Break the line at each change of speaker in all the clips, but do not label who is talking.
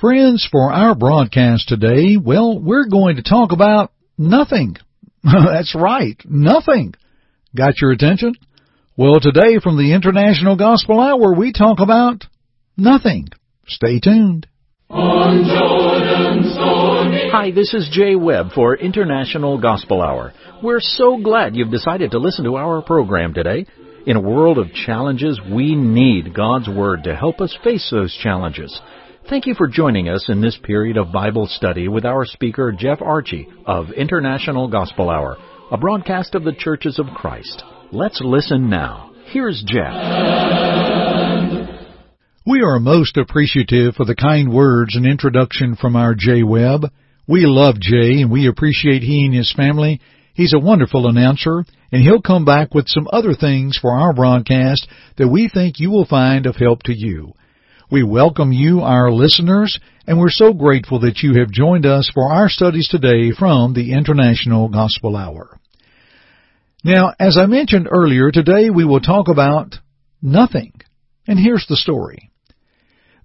Friends, for our broadcast today, well, we're going to talk about nothing. That's right, nothing. Got your attention? Well, today from the International Gospel Hour, we talk about nothing. Stay tuned.
Hi, this is Jay Webb for International Gospel Hour. We're so glad you've decided to listen to our program today. In a world of challenges, we need God's Word to help us face those challenges. Thank you for joining us in this period of Bible study with our speaker, Jeff Archie of International Gospel Hour, a broadcast of the Churches of Christ. Let's listen now. Here's Jeff.
We are most appreciative for the kind words and introduction from our Jay Webb. We love Jay and we appreciate he and his family. He's a wonderful announcer and he'll come back with some other things for our broadcast that we think you will find of help to you. We welcome you, our listeners, and we're so grateful that you have joined us for our studies today from the International Gospel Hour. Now, as I mentioned earlier, today we will talk about nothing. And here's the story.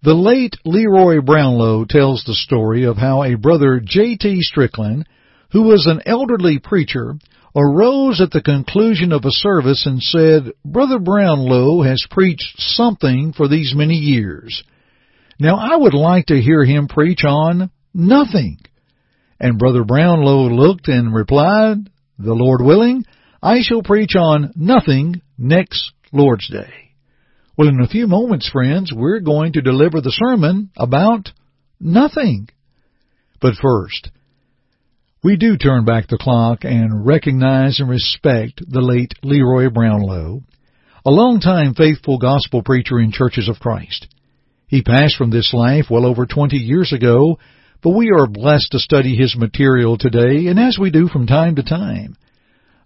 The late Leroy Brownlow tells the story of how a brother J.T. Strickland, who was an elderly preacher, arose at the conclusion of a service and said, Brother Brownlow has preached something for these many years. Now I would like to hear him preach on nothing. And Brother Brownlow looked and replied, The Lord willing, I shall preach on nothing next Lord's Day. Well, in a few moments, friends, we're going to deliver the sermon about nothing. But first, we do turn back the clock and recognize and respect the late Leroy Brownlow, a long-time faithful gospel preacher in Churches of Christ. He passed from this life well over 20 years ago, but we are blessed to study his material today, and as we do from time to time.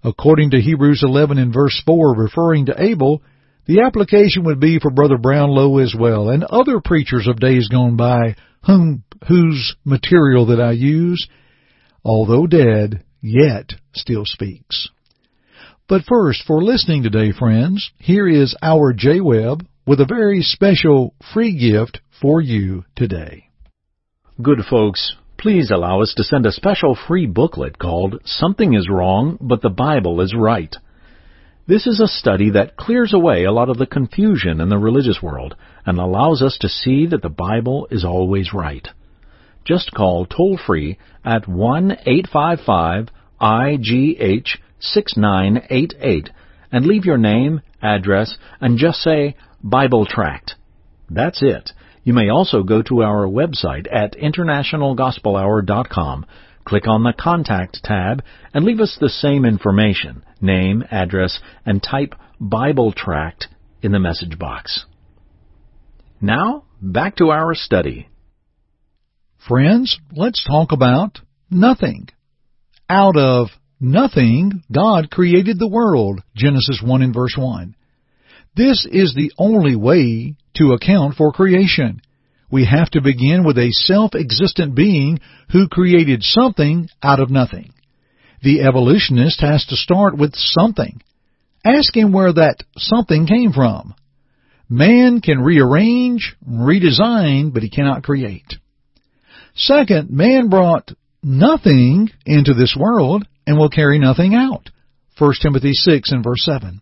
According to Hebrews 11 and verse 4, referring to Abel, the application would be for Brother Brownlow as well, and other preachers of days gone by, whom, whose material that I use although dead, yet still speaks. But first, for listening today, friends, here is our Jay Webb with a very special free gift for you today.
Good folks, please allow us to send a special free booklet called Something is Wrong, but the Bible is Right. This is a study that clears away a lot of the confusion in the religious world and allows us to see that the Bible is always right just call toll free at 1-855-IGH-6988 and leave your name, address, and just say Bible Tract. That's it. You may also go to our website at internationalgospelhour.com, click on the Contact tab, and leave us the same information, name, address, and type Bible Tract in the message box. Now, back to our study.
Friends, let's talk about nothing. Out of nothing, God created the world, Genesis 1 and verse 1. This is the only way to account for creation. We have to begin with a self-existent being who created something out of nothing. The evolutionist has to start with something. Ask him where that something came from. Man can rearrange, redesign, but he cannot create. Second, man brought nothing into this world and will carry nothing out. 1 Timothy 6 and verse 7.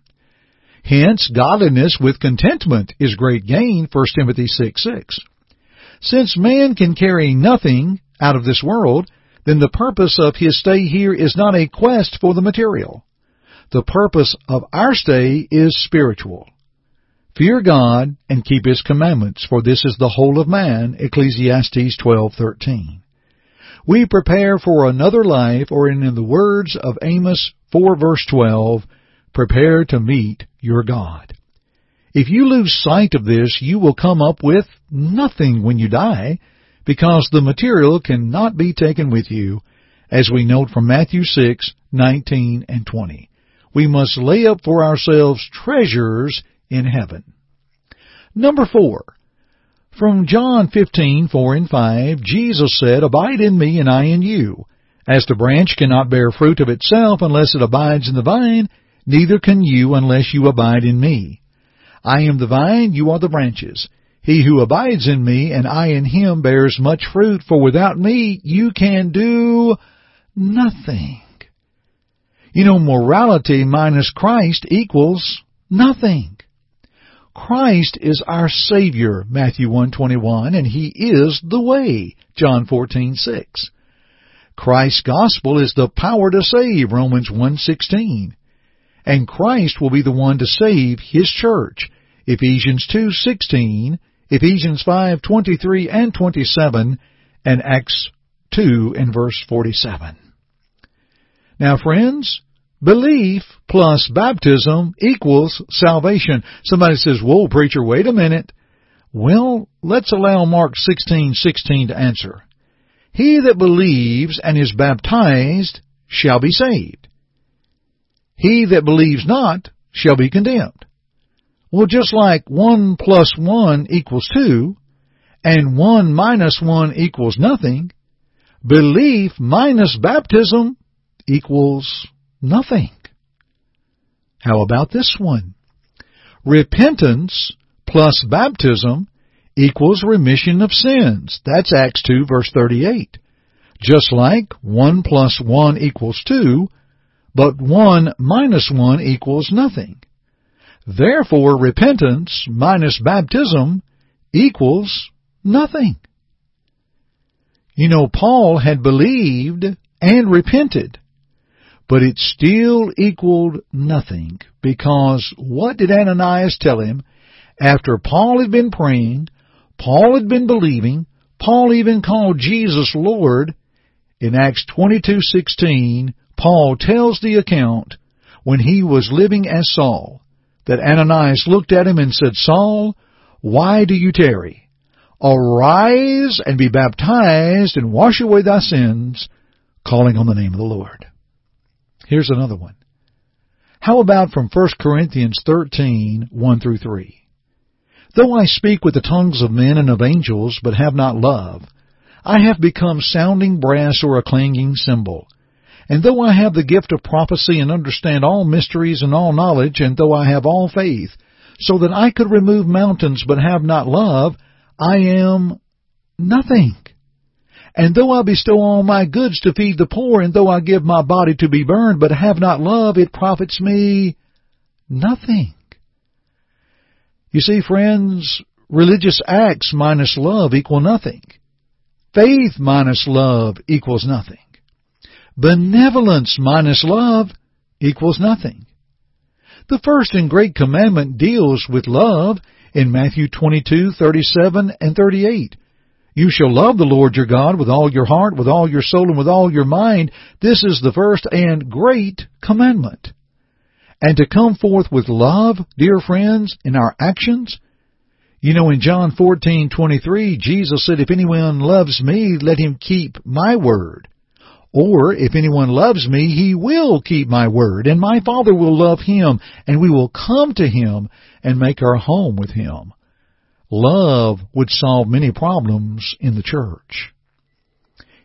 Hence, godliness with contentment is great gain, 1 Timothy 6 6. Since man can carry nothing out of this world, then the purpose of his stay here is not a quest for the material. The purpose of our stay is spiritual. Fear God and keep His commandments, for this is the whole of man. Ecclesiastes 12:13. We prepare for another life, or in the words of Amos 4 verse 12, prepare to meet your God. If you lose sight of this, you will come up with nothing when you die, because the material cannot be taken with you, as we note from Matthew 6:19 and 20. We must lay up for ourselves treasures in heaven. Number four. From John 15:4 and 5, Jesus said, Abide in me and I in you. As the branch cannot bear fruit of itself unless it abides in the vine, neither can you unless you abide in me. I am the vine, you are the branches. He who abides in me and I in him bears much fruit, for without me you can do nothing. You know, morality minus Christ equals nothing. Christ is our Savior, Matthew 1:21, and He is the way, John 14:6. Christ's gospel is the power to save, Romans 1:16. And Christ will be the one to save His church, Ephesians 2:16, Ephesians 5:23 and 27, and Acts 2 and verse 47. Now friends, belief plus baptism equals salvation. Somebody says, whoa preacher, wait a minute. Well, let's allow Mark 16:16 to answer. He that believes and is baptized shall be saved. He that believes not shall be condemned. Well, just like 1 plus 1 equals 2, and 1 minus 1 equals nothing, belief minus baptism equals nothing. How about this one? Repentance plus baptism equals remission of sins. That's Acts 2 verse 38. Just like 1 plus 1 equals 2, but 1 minus 1 equals nothing. Therefore, repentance minus baptism equals nothing. You know, Paul had believed and repented, but it still equaled nothing because what did Ananias tell him after Paul had been praying, Paul had been believing, Paul even called Jesus Lord. In Acts 22:16, Paul tells the account when he was living as Saul that Ananias looked at him and said, Saul, why do you tarry? Arise and be baptized and wash away thy sins, calling on the name of the Lord. Here's another one. How about from 1 Corinthians 13, 1 through 3? Though I speak with the tongues of men and of angels, but have not love, I have become sounding brass or a clanging cymbal. And though I have the gift of prophecy and understand all mysteries and all knowledge, and though I have all faith, so that I could remove mountains but have not love, I am nothing. And though I bestow all my goods to feed the poor, and though I give my body to be burned, but have not love, it profits me nothing. You see, friends, religious acts minus love equal nothing. Faith minus love equals nothing. Benevolence minus love equals nothing. The first and great commandment deals with love in Matthew 22:37 and 38. You shall love the Lord your God with all your heart, with all your soul, and with all your mind. This is the first and great commandment. And to come forth with love, dear friends, in our actions. You know, in John 14:23, Jesus said, "If anyone loves me, let him keep my word." Or, if anyone loves me, he will keep my word, and my Father will love him, and we will come to him and make our home with him. Love would solve many problems in the church.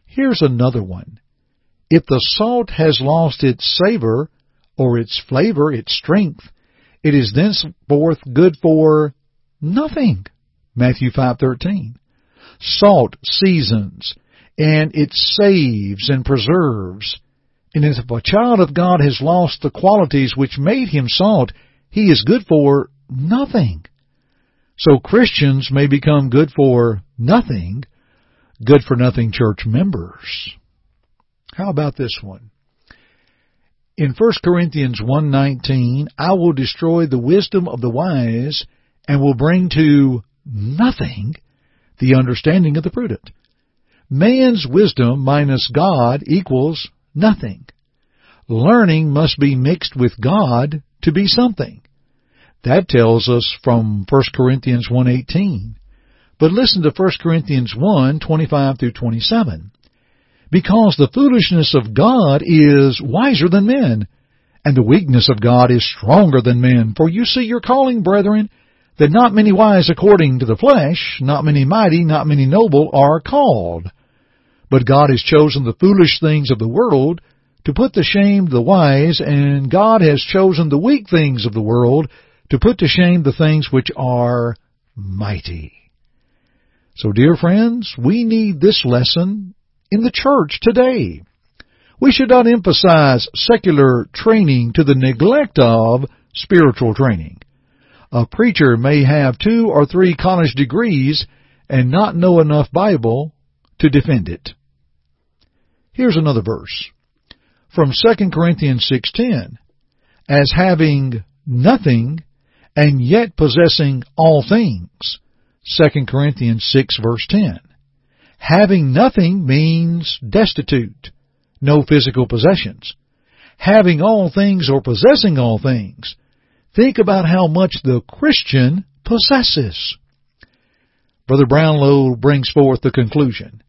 Here's another one. If the salt has lost its savor, or its flavor, its strength, it is thenceforth good for nothing. Matthew 5:13. Salt seasons and it saves and preserves. And if a child of God has lost the qualities which made him salt, he is good for nothing. So Christians may become good for nothing, good for nothing church members. How about this one? In 1 Corinthians 1:19, I will destroy the wisdom of the wise and will bring to nothing the understanding of the prudent. Man's wisdom minus God equals nothing. Learning must be mixed with God to be something. That tells us from 1 Corinthians 1.18. But listen to 1 Corinthians 1:25 through 27. Because the foolishness of God is wiser than men, and the weakness of God is stronger than men. For you see your calling, brethren, that not many wise according to the flesh, not many mighty, not many noble are called. But God has chosen the foolish things of the world to put to shame the wise, and God has chosen the weak things of the world to put to shame the things which are mighty. So dear friends, we need this lesson in the church today. We should not emphasize secular training to the neglect of spiritual training. A preacher may have two or three college degrees and not know enough Bible to defend it. Here's another verse from 2 Corinthians 6:10 as having nothing and yet possessing all things. 2 Corinthians 6 verse 10 having nothing means destitute no physical possessions. Having all things or possessing all things. Think about how much the Christian possesses. Brother Brownlow brings forth the conclusion.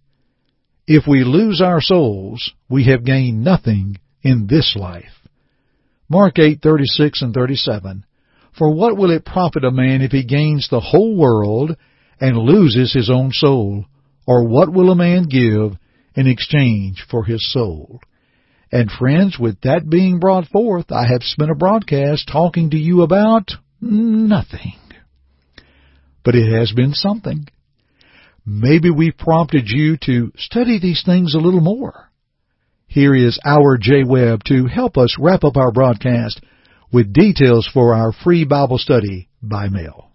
If we lose our souls, we have gained nothing in this life. Mark 8:36 and 37. For what will it profit a man if he gains the whole world and loses his own soul? Or what will a man give in exchange for his soul? And friends, with that being brought forth, I have spent a broadcast talking to you about nothing. But it has been something. Maybe we prompted you to study these things a little more. Here is our Jay Webb to help us wrap up our broadcast with details for our free Bible study by mail.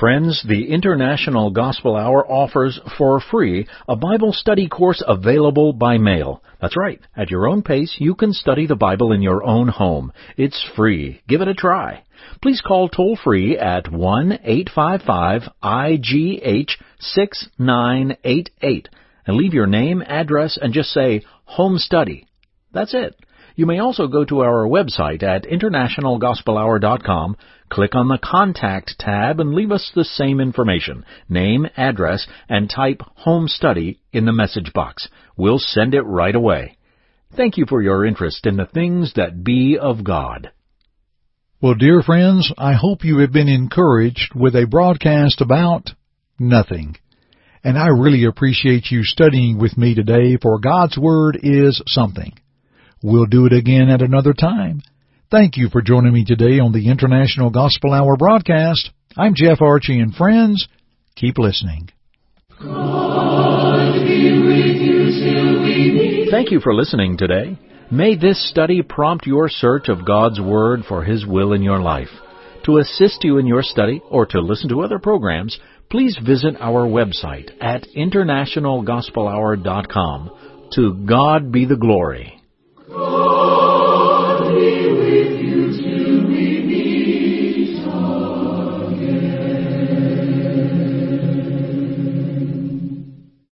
Friends, the International Gospel Hour offers for free a Bible study course available by mail. That's right. At your own pace, you can study the Bible in your own home. It's free. Give it a try. Please call toll free at 1-855-IGH-6988 and leave your name, address, and just say home study. That's it. You may also go to our website at internationalgospelhour.com, click on the Contact tab, and leave us the same information, name, address, and type Home Study in the message box. We'll send it right away. Thank you for your interest in the things that be of God.
Well, dear friends, I hope you have been encouraged with a broadcast about nothing. And I really appreciate you studying with me today, for God's Word is something. We'll do it again at another time. Thank you for joining me today on the International Gospel Hour broadcast. I'm Jeff Archie, and friends, keep listening.
Thank you for listening today. May this study prompt your search of God's Word for His will in your life. To assist you in your study or to listen to other programs, please visit our website at internationalgospelhour.com. To God be the glory. Oh.